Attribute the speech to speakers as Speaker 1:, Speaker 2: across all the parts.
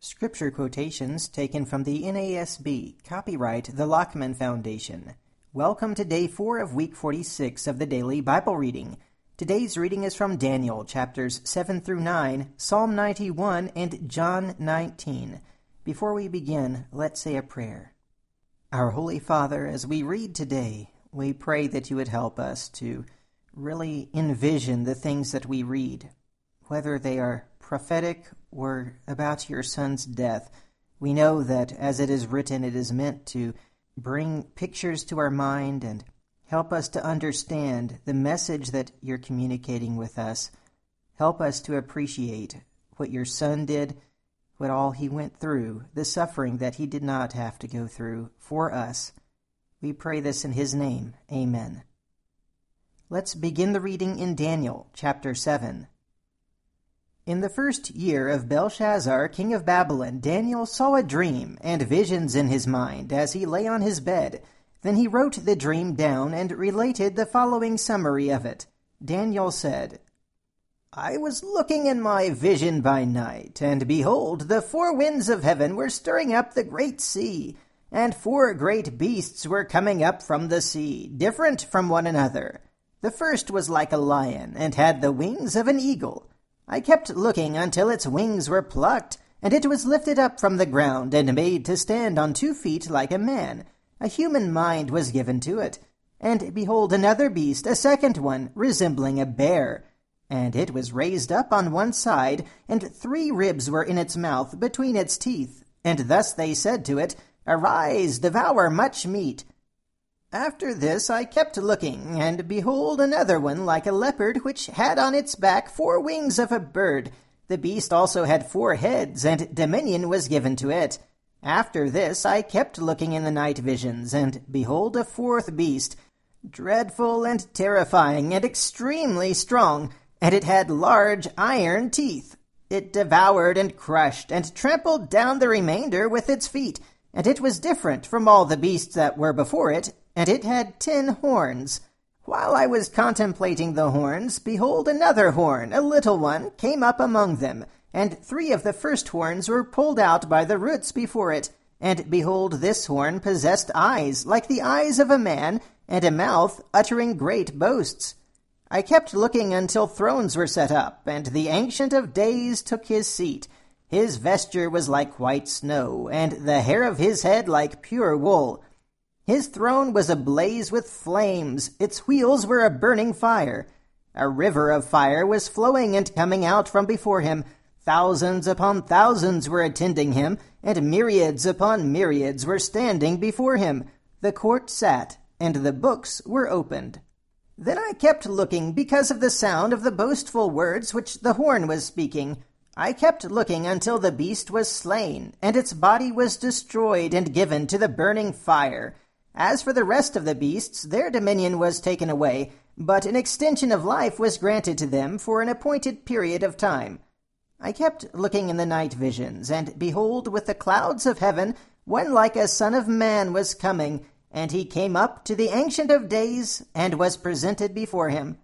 Speaker 1: Scripture quotations taken from the NASB, copyright the Lockman Foundation. Welcome to day 4 of week 46 of the daily Bible reading. Today's reading is from Daniel chapters 7 through 9, Psalm 91, and John 19. Before we begin, let's say a prayer. Our Holy Father, as we read today, we pray that you would help us to really envision the things that we read, whether they are prophetic or about your Son's death. We know that as it is written, it is meant to bring pictures to our mind and help us to understand the message that you're communicating with us. Help us to appreciate what your Son did, what all he went through, the suffering that he did not have to go through for us. We pray this in his name. Amen. Let's begin the reading in Daniel chapter 7. In the first year of Belshazzar, king of Babylon, Daniel saw a dream and visions in his mind as he lay on his bed. Then he wrote the dream down and related the following summary of it. Daniel said, I was looking in my vision by night, and behold, the four winds of heaven were stirring up the great sea, and four great beasts were coming up from the sea, different from one another. The first was like a lion, and had the wings of an eagle. I kept looking until its wings were plucked, and it was lifted up from the ground and made to stand on two feet like a man. A human mind was given to it. And behold, another beast, a second one, resembling a bear. And it was raised up on one side, and three ribs were in its mouth between its teeth. And thus they said to it, Arise, devour much meat. After this I kept looking, and behold another one like a leopard, which had on its back four wings of a bird. The beast also had four heads, and dominion was given to it. After this I kept looking in the night visions, and behold a fourth beast, dreadful and terrifying, and extremely strong, and it had large iron teeth. It devoured and crushed, and trampled down the remainder with its feet, and it was different from all the beasts that were before it, and it had ten horns. While I was contemplating the horns, behold, another horn, a little one, came up among them, and three of the first horns were pulled out by the roots before it. And behold, this horn possessed eyes like the eyes of a man, and a mouth uttering great boasts. I kept looking until thrones were set up, and the Ancient of Days took his seat. His vesture was like white snow, and the hair of his head like pure wool. His throne was ablaze with flames, its wheels were a burning fire. A river of fire was flowing and coming out from before him. Thousands upon thousands were attending him, and myriads upon myriads were standing before him. The court sat, and the books were opened. Then I kept looking because of the sound of the boastful words which the horn was speaking. I kept looking until the beast was slain, and its body was destroyed and given to the burning fire. As for the rest of the beasts, their dominion was taken away, but an extension of life was granted to them for an appointed period of time. I kept looking in the night visions, and behold, with the clouds of heaven, one like a son of man was coming, and he came up to the Ancient of Days, and was presented before him.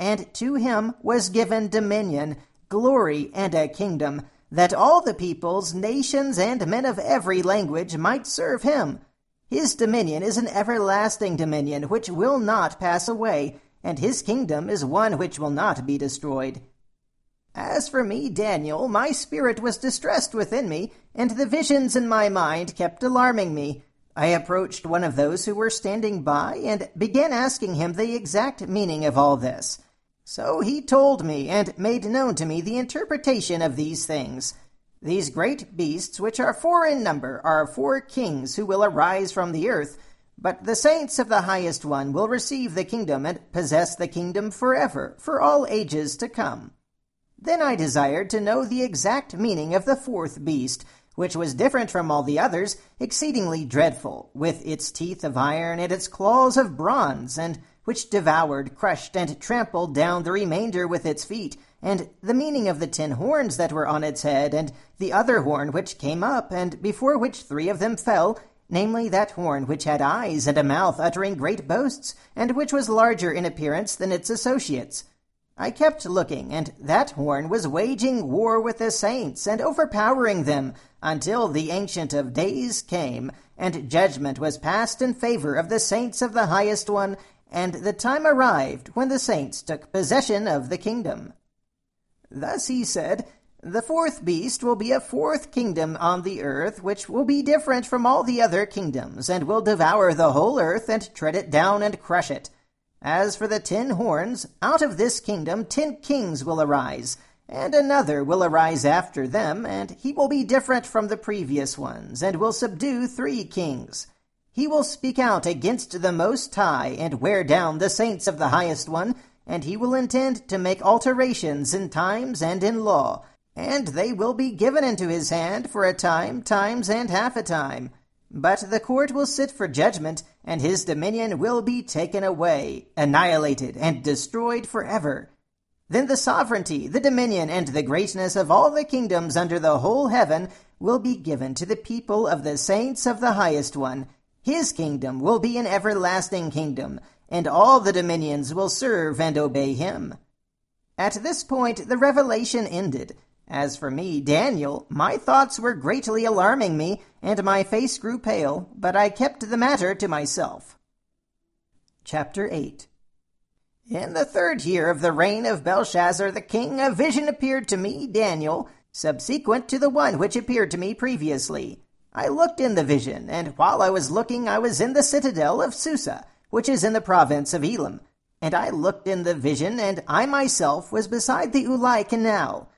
Speaker 1: And to him was given dominion, glory, and a kingdom, that all the peoples, nations, and men of every language might serve him. His dominion is an everlasting dominion which will not pass away, and his kingdom is one which will not be destroyed. As for me, Daniel, my spirit was distressed within me, and the visions in my mind kept alarming me. I approached one of those who were standing by, and began asking him the exact meaning of all this. So he told me, and made known to me the interpretation of these things. These great beasts, which are four in number, are four kings who will arise from the earth, but the saints of the highest one will receive the kingdom and possess the kingdom forever, for all ages to come. Then I desired to know the exact meaning of the fourth beast, which was different from all the others, exceedingly dreadful, with its teeth of iron and its claws of bronze, and which devoured, crushed, and trampled down the remainder with its feet and the meaning of the ten horns that were on its head, and the other horn which came up, and before which three of them fell, namely that horn which had eyes and a mouth uttering great boasts, and which was larger in appearance than its associates. I kept looking, and that horn was waging war with the saints and overpowering them until the Ancient of Days came, and judgment was passed in favor of the saints of the Highest One, and the time arrived when the saints took possession of the kingdom. Thus he said, The fourth beast will be a fourth kingdom on the earth, which will be different from all the other kingdoms, and will devour the whole earth, and tread it down and crush it. As for the ten horns, out of this kingdom ten kings will arise, and another will arise after them, and he will be different from the previous ones, and will subdue three kings. He will speak out against the Most High, and wear down the saints of the Highest One, and he will intend to make alterations in times and in law, and they will be given into his hand for a time, times, and half a time. But the court will sit for judgment, and his dominion will be taken away, annihilated, and destroyed forever. Then the sovereignty, the dominion, and the greatness of all the kingdoms under the whole heaven will be given to the people of the saints of the highest one. His kingdom will be an everlasting kingdom, and all the dominions will serve and obey him. At this point, the revelation ended. As for me, Daniel, my thoughts were greatly alarming me, and my face grew pale, but I kept the matter to myself. Chapter 8 In the third year of the reign of Belshazzar the king, a vision appeared to me, Daniel, subsequent to the one which appeared to me previously. I looked in the vision, and while I was looking, I was in the citadel of Susa, which is in the province of Elam. And I looked in the vision, and I myself was beside the Ulai canal.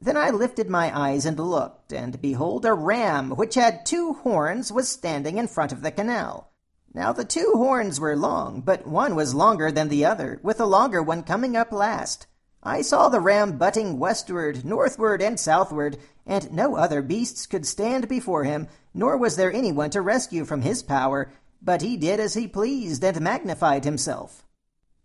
Speaker 1: Then I lifted my eyes and looked, and behold, a ram which had two horns was standing in front of the canal. Now the two horns were long, but one was longer than the other, with the longer one coming up last. I saw the ram butting westward, northward, and southward, and no other beasts could stand before him, nor was there anyone to rescue from his power, but he did as he pleased, and magnified himself.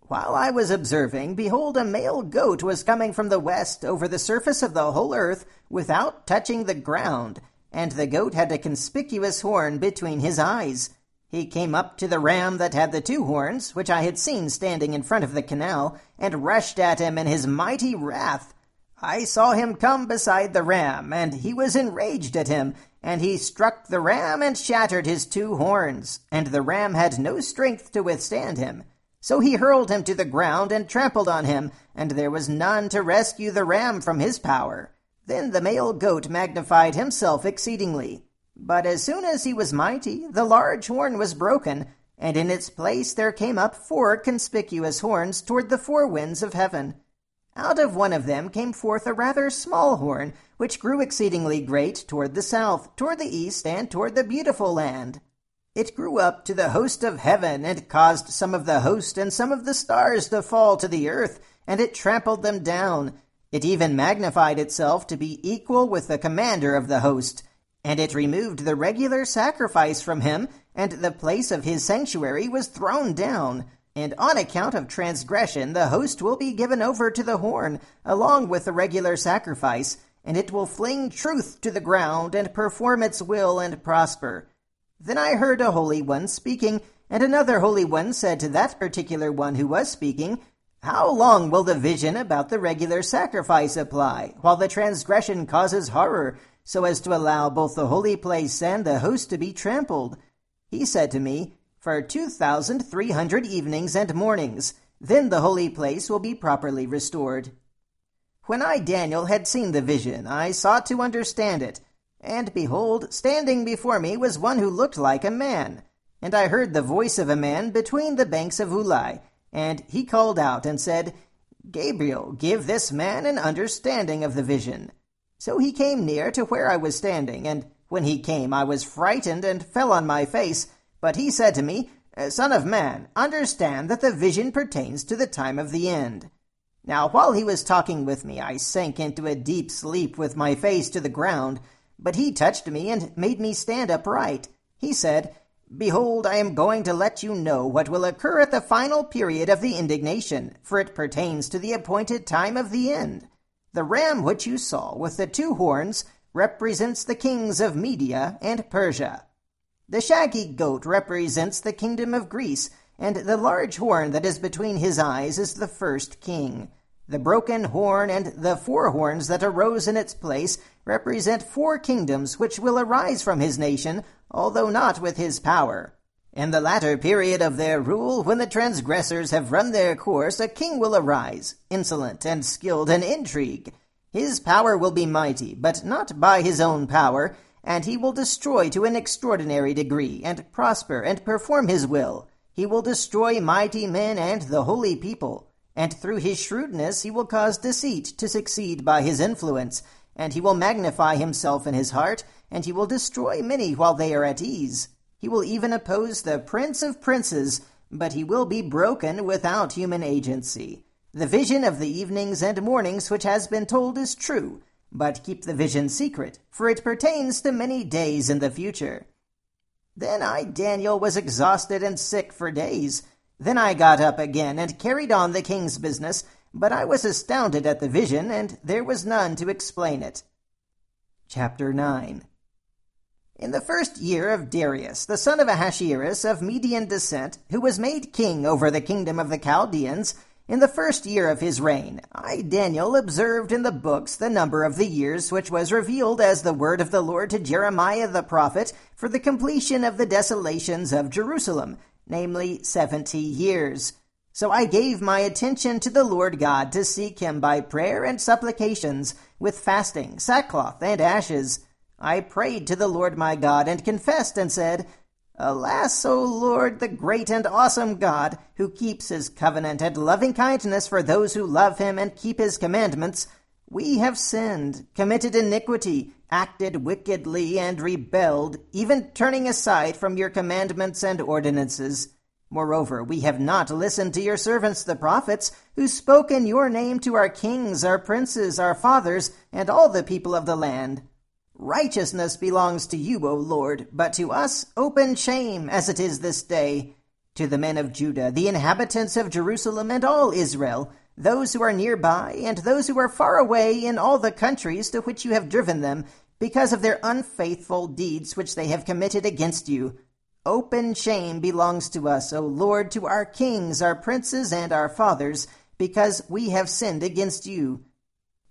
Speaker 1: While I was observing, behold, a male goat was coming from the west over the surface of the whole earth without touching the ground, and the goat had a conspicuous horn between his eyes. He came up to the ram that had the two horns, which I had seen standing in front of the canal, and rushed at him in his mighty wrath. I saw him come beside the ram, and he was enraged at him, and he struck the ram and shattered his two horns, and the ram had no strength to withstand him. So he hurled him to the ground and trampled on him, and there was none to rescue the ram from his power. Then the male goat magnified himself exceedingly. But as soon as he was mighty, the large horn was broken, and in its place there came up four conspicuous horns toward the four winds of heaven. Out of one of them came forth a rather small horn, which grew exceedingly great toward the south, toward the east, and toward the beautiful land. It grew up to the host of heaven, and caused some of the host and some of the stars to fall to the earth, and it trampled them down. It even magnified itself to be equal with the commander of the host, and it removed the regular sacrifice from him, and the place of his sanctuary was thrown down. And on account of transgression, the host will be given over to the horn, along with the regular sacrifice, and it will fling truth to the ground, and perform its will and prosper. Then I heard a holy one speaking, and another holy one said to that particular one who was speaking, How long will the vision about the regular sacrifice apply, while the transgression causes horror, so as to allow both the holy place and the host to be trampled? He said to me, For two thousand three hundred evenings and mornings, then the holy place will be properly restored. When I, Daniel, had seen the vision, I sought to understand it, and behold, standing before me was one who looked like a man. And I heard the voice of a man between the banks of Ulai, and he called out and said, Gabriel, give this man an understanding of the vision. So he came near to where I was standing, and when he came I was frightened and fell on my face. But he said to me, Son of man, understand that the vision pertains to the time of the end. Now while he was talking with me, I sank into a deep sleep with my face to the ground, but he touched me and made me stand upright. He said, Behold, I am going to let you know what will occur at the final period of the indignation, for it pertains to the appointed time of the end. The ram which you saw with the two horns represents the kings of Media and Persia. The shaggy goat represents the kingdom of Greece, and the large horn that is between his eyes is the first king. The broken horn and the four horns that arose in its place represent four kingdoms which will arise from his nation, although not with his power. In the latter period of their rule, when the transgressors have run their course, a king will arise, insolent and skilled in intrigue. His power will be mighty, but not by his own power, and he will destroy to an extraordinary degree, and prosper and perform his will. He will destroy mighty men and the holy people, and through his shrewdness he will cause deceit to succeed by his influence, and he will magnify himself in his heart, and he will destroy many while they are at ease. He will even oppose the Prince of Princes, but he will be broken without human agency. The vision of the evenings and mornings which has been told is true, but keep the vision secret, for it pertains to many days in the future. Then I, Daniel, was exhausted and sick for days. Then I got up again and carried on the king's business, but I was astounded at the vision, and there was none to explain it. Chapter 9 in the first year of Darius, the son of Ahasuerus of Median descent, who was made king over the kingdom of the Chaldeans, in the first year of his reign, I, Daniel, observed in the books the number of the years which was revealed as the word of the Lord to Jeremiah the prophet for the completion of the desolations of Jerusalem, namely seventy years. So I gave my attention to the Lord God to seek him by prayer and supplications, with fasting, sackcloth, and ashes. I prayed to the Lord my God, and confessed and said, Alas, O Lord, the great and awesome God, who keeps his covenant and loving kindness for those who love him and keep his commandments, we have sinned, committed iniquity, acted wickedly, and rebelled, even turning aside from your commandments and ordinances. Moreover, we have not listened to your servants the prophets, who spoke in your name to our kings, our princes, our fathers, and all the people of the land. Righteousness belongs to you, O Lord, but to us open shame, as it is this day. To the men of Judah, the inhabitants of Jerusalem, and all Israel, those who are nearby, and those who are far away in all the countries to which you have driven them, because of their unfaithful deeds which they have committed against you. Open shame belongs to us, O Lord, to our kings, our princes, and our fathers, because we have sinned against you.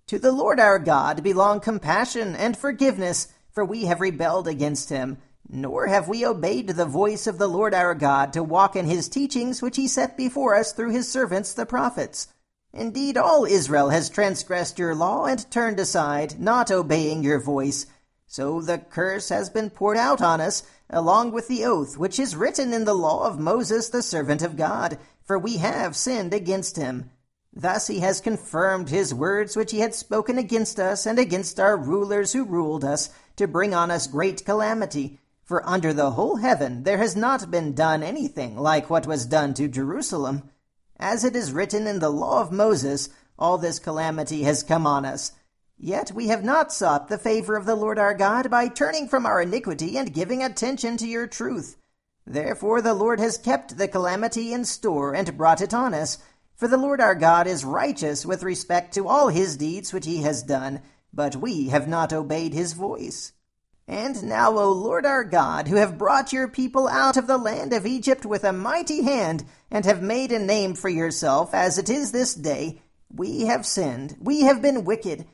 Speaker 1: To the Lord our God belong compassion and forgiveness, for we have rebelled against him, nor have we obeyed the voice of the Lord our God to walk in his teachings which he set before us through his servants the prophets. Indeed, all Israel has transgressed your law and turned aside, not obeying your voice. So the curse has been poured out on us, along with the oath which is written in the law of Moses the servant of God, for we have sinned against him. Thus he has confirmed his words which he had spoken against us and against our rulers who ruled us, to bring on us great calamity. For under the whole heaven there has not been done anything like what was done to Jerusalem. As it is written in the law of Moses, all this calamity has come on us. Yet we have not sought the favor of the Lord our God by turning from our iniquity and giving attention to your truth. Therefore the Lord has kept the calamity in store and brought it on us, for the Lord our God is righteous with respect to all his deeds which he has done, but we have not obeyed his voice. And now, O Lord our God, who have brought your people out of the land of Egypt with a mighty hand, and have made a name for yourself, as it is this day, we have sinned, we have been wicked.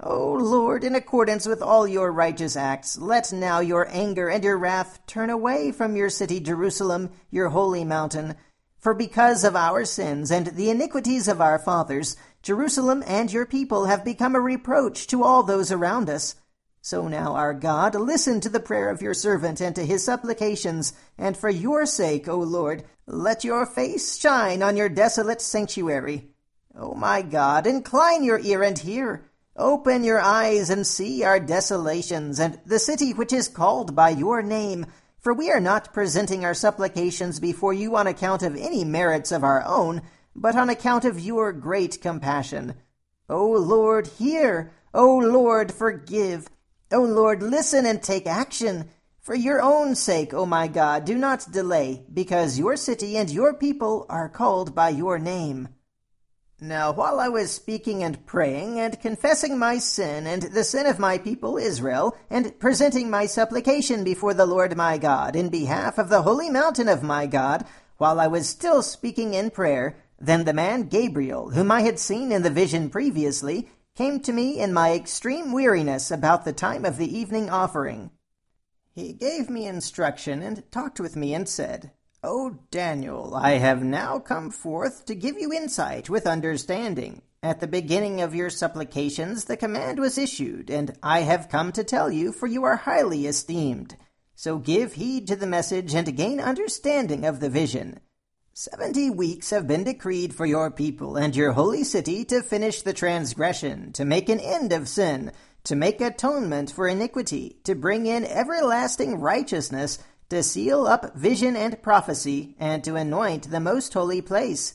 Speaker 1: O Lord, in accordance with all your righteous acts, let now your anger and your wrath turn away from your city Jerusalem, your holy mountain, for because of our sins and the iniquities of our fathers, Jerusalem and your people have become a reproach to all those around us. So now, our God, listen to the prayer of your servant and to his supplications, and for your sake, O Lord, let your face shine on your desolate sanctuary. O my God, incline your ear and hear. Open your eyes and see our desolations, and the city which is called by your name, for we are not presenting our supplications before you on account of any merits of our own, but on account of your great compassion. O Lord, hear! O Lord, forgive! O Lord, listen and take action! For your own sake, O my God, do not delay, because your city and your people are called by your name. Now, while I was speaking and praying, and confessing my sin and the sin of my people Israel, and presenting my supplication before the Lord my God in behalf of the holy mountain of my God, while I was still speaking in prayer, Then the man Gabriel, whom I had seen in the vision previously, came to me in my extreme weariness about the time of the evening offering. He gave me instruction and talked with me and said, O Daniel, I have now come forth to give you insight with understanding. At the beginning of your supplications the command was issued, and I have come to tell you, for you are highly esteemed. So give heed to the message and gain understanding of the vision. Seventy weeks have been decreed for your people and your holy city to finish the transgression, to make an end of sin, to make atonement for iniquity, to bring in everlasting righteousness, to seal up vision and prophecy, and to anoint the most holy place.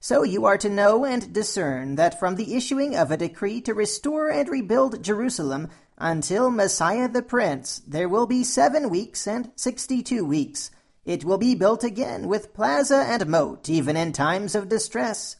Speaker 1: So you are to know and discern that from the issuing of a decree to restore and rebuild Jerusalem until Messiah the Prince, there will be seven weeks and sixty two weeks. It will be built again with plaza and moat, even in times of distress.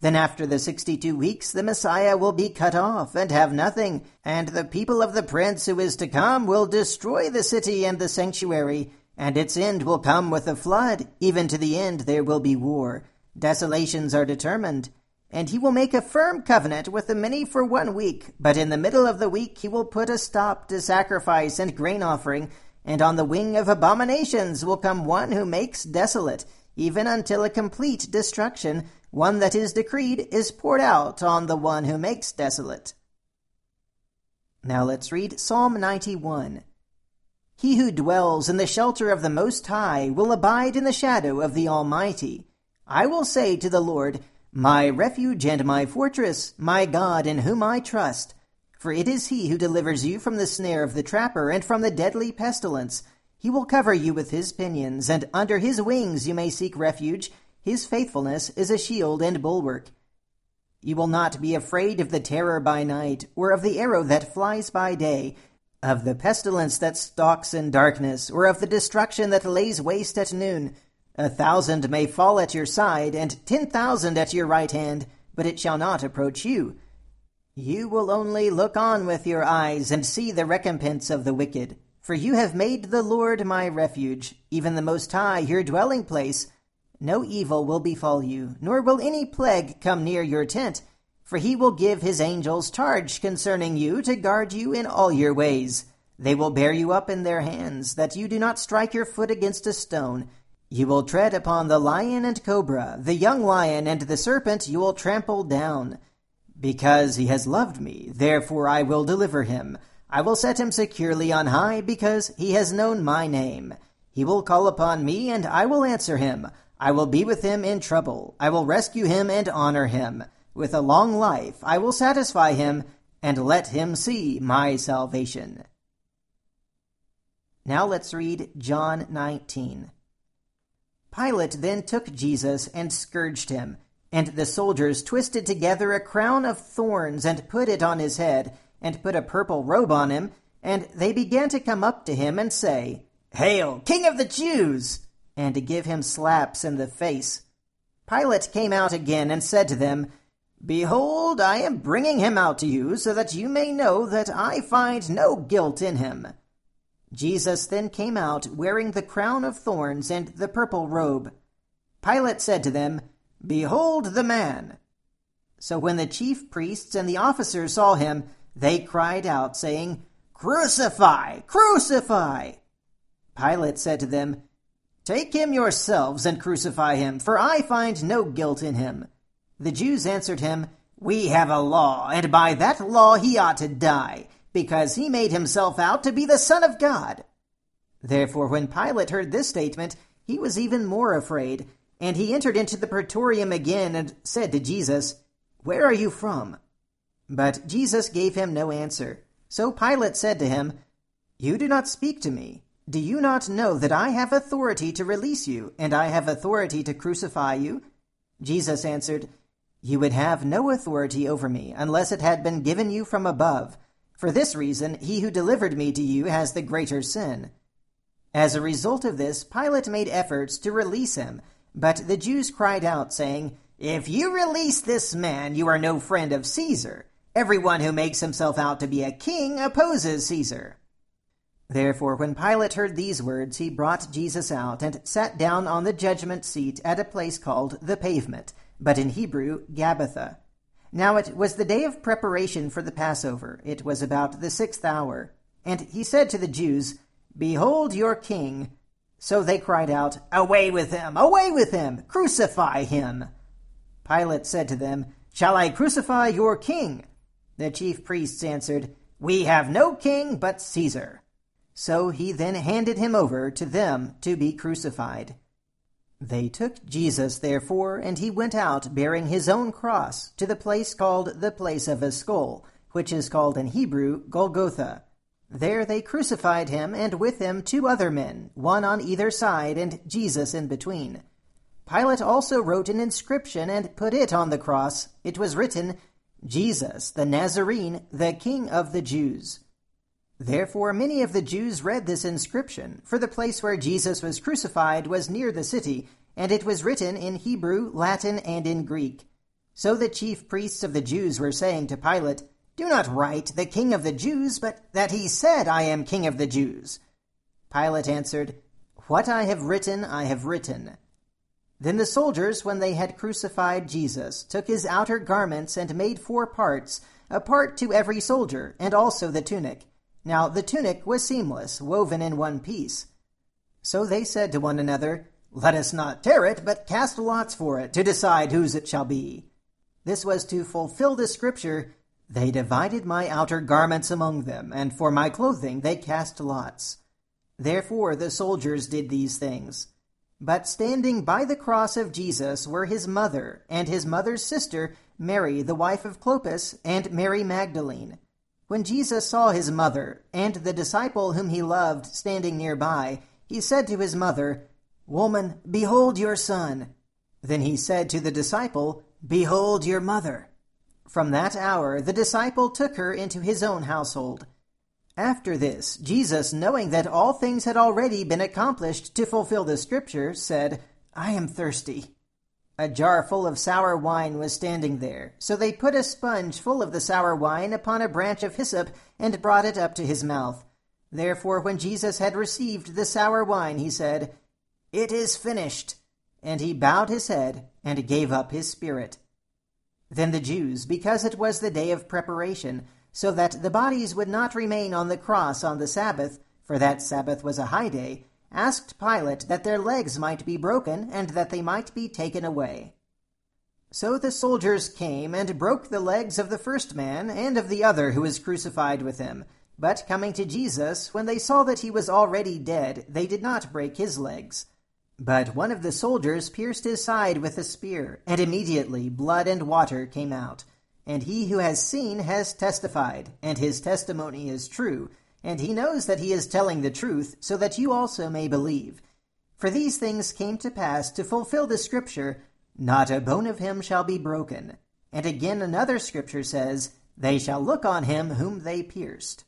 Speaker 1: Then after the sixty two weeks the Messiah will be cut off and have nothing, and the people of the prince who is to come will destroy the city and the sanctuary, and its end will come with a flood, even to the end there will be war. Desolations are determined. And he will make a firm covenant with the many for one week, but in the middle of the week he will put a stop to sacrifice and grain offering, and on the wing of abominations will come one who makes desolate, even until a complete destruction, one that is decreed, is poured out on the one who makes desolate. Now let's read Psalm 91. He who dwells in the shelter of the Most High will abide in the shadow of the Almighty. I will say to the Lord, My refuge and my fortress, my God in whom I trust. For it is he who delivers you from the snare of the trapper and from the deadly pestilence. He will cover you with his pinions, and under his wings you may seek refuge. His faithfulness is a shield and bulwark. You will not be afraid of the terror by night, or of the arrow that flies by day, of the pestilence that stalks in darkness, or of the destruction that lays waste at noon. A thousand may fall at your side, and ten thousand at your right hand, but it shall not approach you. You will only look on with your eyes and see the recompense of the wicked. For you have made the Lord my refuge, even the Most High your dwelling place. No evil will befall you, nor will any plague come near your tent. For he will give his angels charge concerning you to guard you in all your ways. They will bear you up in their hands, that you do not strike your foot against a stone. You will tread upon the lion and cobra, the young lion and the serpent you will trample down. Because he has loved me, therefore I will deliver him. I will set him securely on high, because he has known my name. He will call upon me, and I will answer him. I will be with him in trouble. I will rescue him and honor him. With a long life I will satisfy him, and let him see my salvation. Now let's read John 19. Pilate then took Jesus and scourged him. And the soldiers twisted together a crown of thorns and put it on his head, and put a purple robe on him, and they began to come up to him and say, Hail, King of the Jews! and to give him slaps in the face. Pilate came out again and said to them, Behold, I am bringing him out to you, so that you may know that I find no guilt in him. Jesus then came out, wearing the crown of thorns and the purple robe. Pilate said to them, Behold the man! So when the chief priests and the officers saw him, they cried out, saying, Crucify! Crucify! Pilate said to them, Take him yourselves and crucify him, for I find no guilt in him. The Jews answered him, We have a law, and by that law he ought to die, because he made himself out to be the Son of God. Therefore, when Pilate heard this statement, he was even more afraid, and he entered into the praetorium again and said to Jesus, Where are you from? But Jesus gave him no answer. So Pilate said to him, You do not speak to me. Do you not know that I have authority to release you, and I have authority to crucify you? Jesus answered, You would have no authority over me unless it had been given you from above. For this reason, he who delivered me to you has the greater sin. As a result of this, Pilate made efforts to release him but the Jews cried out, saying, If you release this man, you are no friend of Caesar. Everyone who makes himself out to be a king opposes Caesar. Therefore, when Pilate heard these words, he brought Jesus out and sat down on the judgment seat at a place called the pavement, but in Hebrew, Gabbatha. Now it was the day of preparation for the Passover. It was about the sixth hour. And he said to the Jews, Behold your king. So they cried out, Away with him! Away with him! Crucify him! Pilate said to them, Shall I crucify your king? The chief priests answered, We have no king but Caesar. So he then handed him over to them to be crucified. They took Jesus, therefore, and he went out bearing his own cross to the place called the place of a skull, which is called in Hebrew Golgotha. There they crucified him, and with him two other men, one on either side, and Jesus in between. Pilate also wrote an inscription and put it on the cross. It was written, Jesus, the Nazarene, the King of the Jews. Therefore many of the Jews read this inscription, for the place where Jesus was crucified was near the city, and it was written in Hebrew, Latin, and in Greek. So the chief priests of the Jews were saying to Pilate, Do not write, the King of the Jews, but that he said, I am King of the Jews. Pilate answered, What I have written, I have written. Then the soldiers, when they had crucified Jesus, took his outer garments and made four parts, a part to every soldier, and also the tunic. Now the tunic was seamless, woven in one piece. So they said to one another, Let us not tear it, but cast lots for it, to decide whose it shall be. This was to fulfill the scripture, They divided my outer garments among them, and for my clothing they cast lots. Therefore the soldiers did these things. But standing by the cross of Jesus were his mother, and his mother's sister, Mary, the wife of Clopas, and Mary Magdalene. When Jesus saw his mother and the disciple whom he loved standing nearby, he said to his mother, Woman, behold your son. Then he said to the disciple, Behold your mother. From that hour the disciple took her into his own household. After this, Jesus, knowing that all things had already been accomplished to fulfill the Scripture, said, I am thirsty. A jar full of sour wine was standing there, so they put a sponge full of the sour wine upon a branch of hyssop and brought it up to his mouth. Therefore, when Jesus had received the sour wine, he said, It is finished. And he bowed his head and gave up his spirit. Then the Jews, because it was the day of preparation, so that the bodies would not remain on the cross on the Sabbath, for that Sabbath was a high day, asked Pilate that their legs might be broken and that they might be taken away. So the soldiers came and broke the legs of the first man and of the other who was crucified with him. But coming to Jesus, when they saw that he was already dead, they did not break his legs. But one of the soldiers pierced his side with a spear, and immediately blood and water came out. And he who has seen has testified, and his testimony is true and he knows that he is telling the truth, so that you also may believe. For these things came to pass to fulfill the scripture, Not a bone of him shall be broken. And again another scripture says, They shall look on him whom they pierced.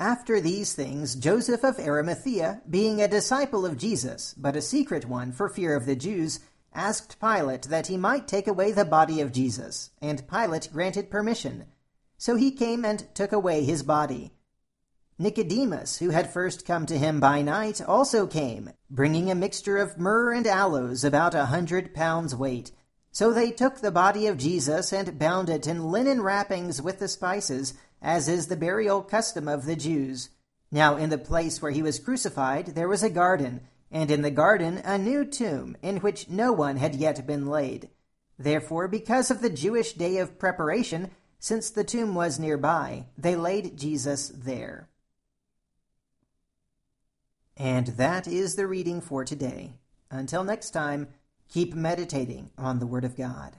Speaker 1: After these things, Joseph of Arimathea, being a disciple of Jesus, but a secret one for fear of the Jews, asked Pilate that he might take away the body of Jesus, and Pilate granted permission. So he came and took away his body. Nicodemus, who had first come to him by night, also came, bringing a mixture of myrrh and aloes about a hundred pounds weight. So they took the body of Jesus and bound it in linen wrappings with the spices, as is the burial custom of the Jews. Now in the place where he was crucified there was a garden, and in the garden a new tomb, in which no one had yet been laid. Therefore, because of the Jewish day of preparation, since the tomb was nearby, they laid Jesus there. And that is the reading for today. Until next time, keep meditating on the Word of God.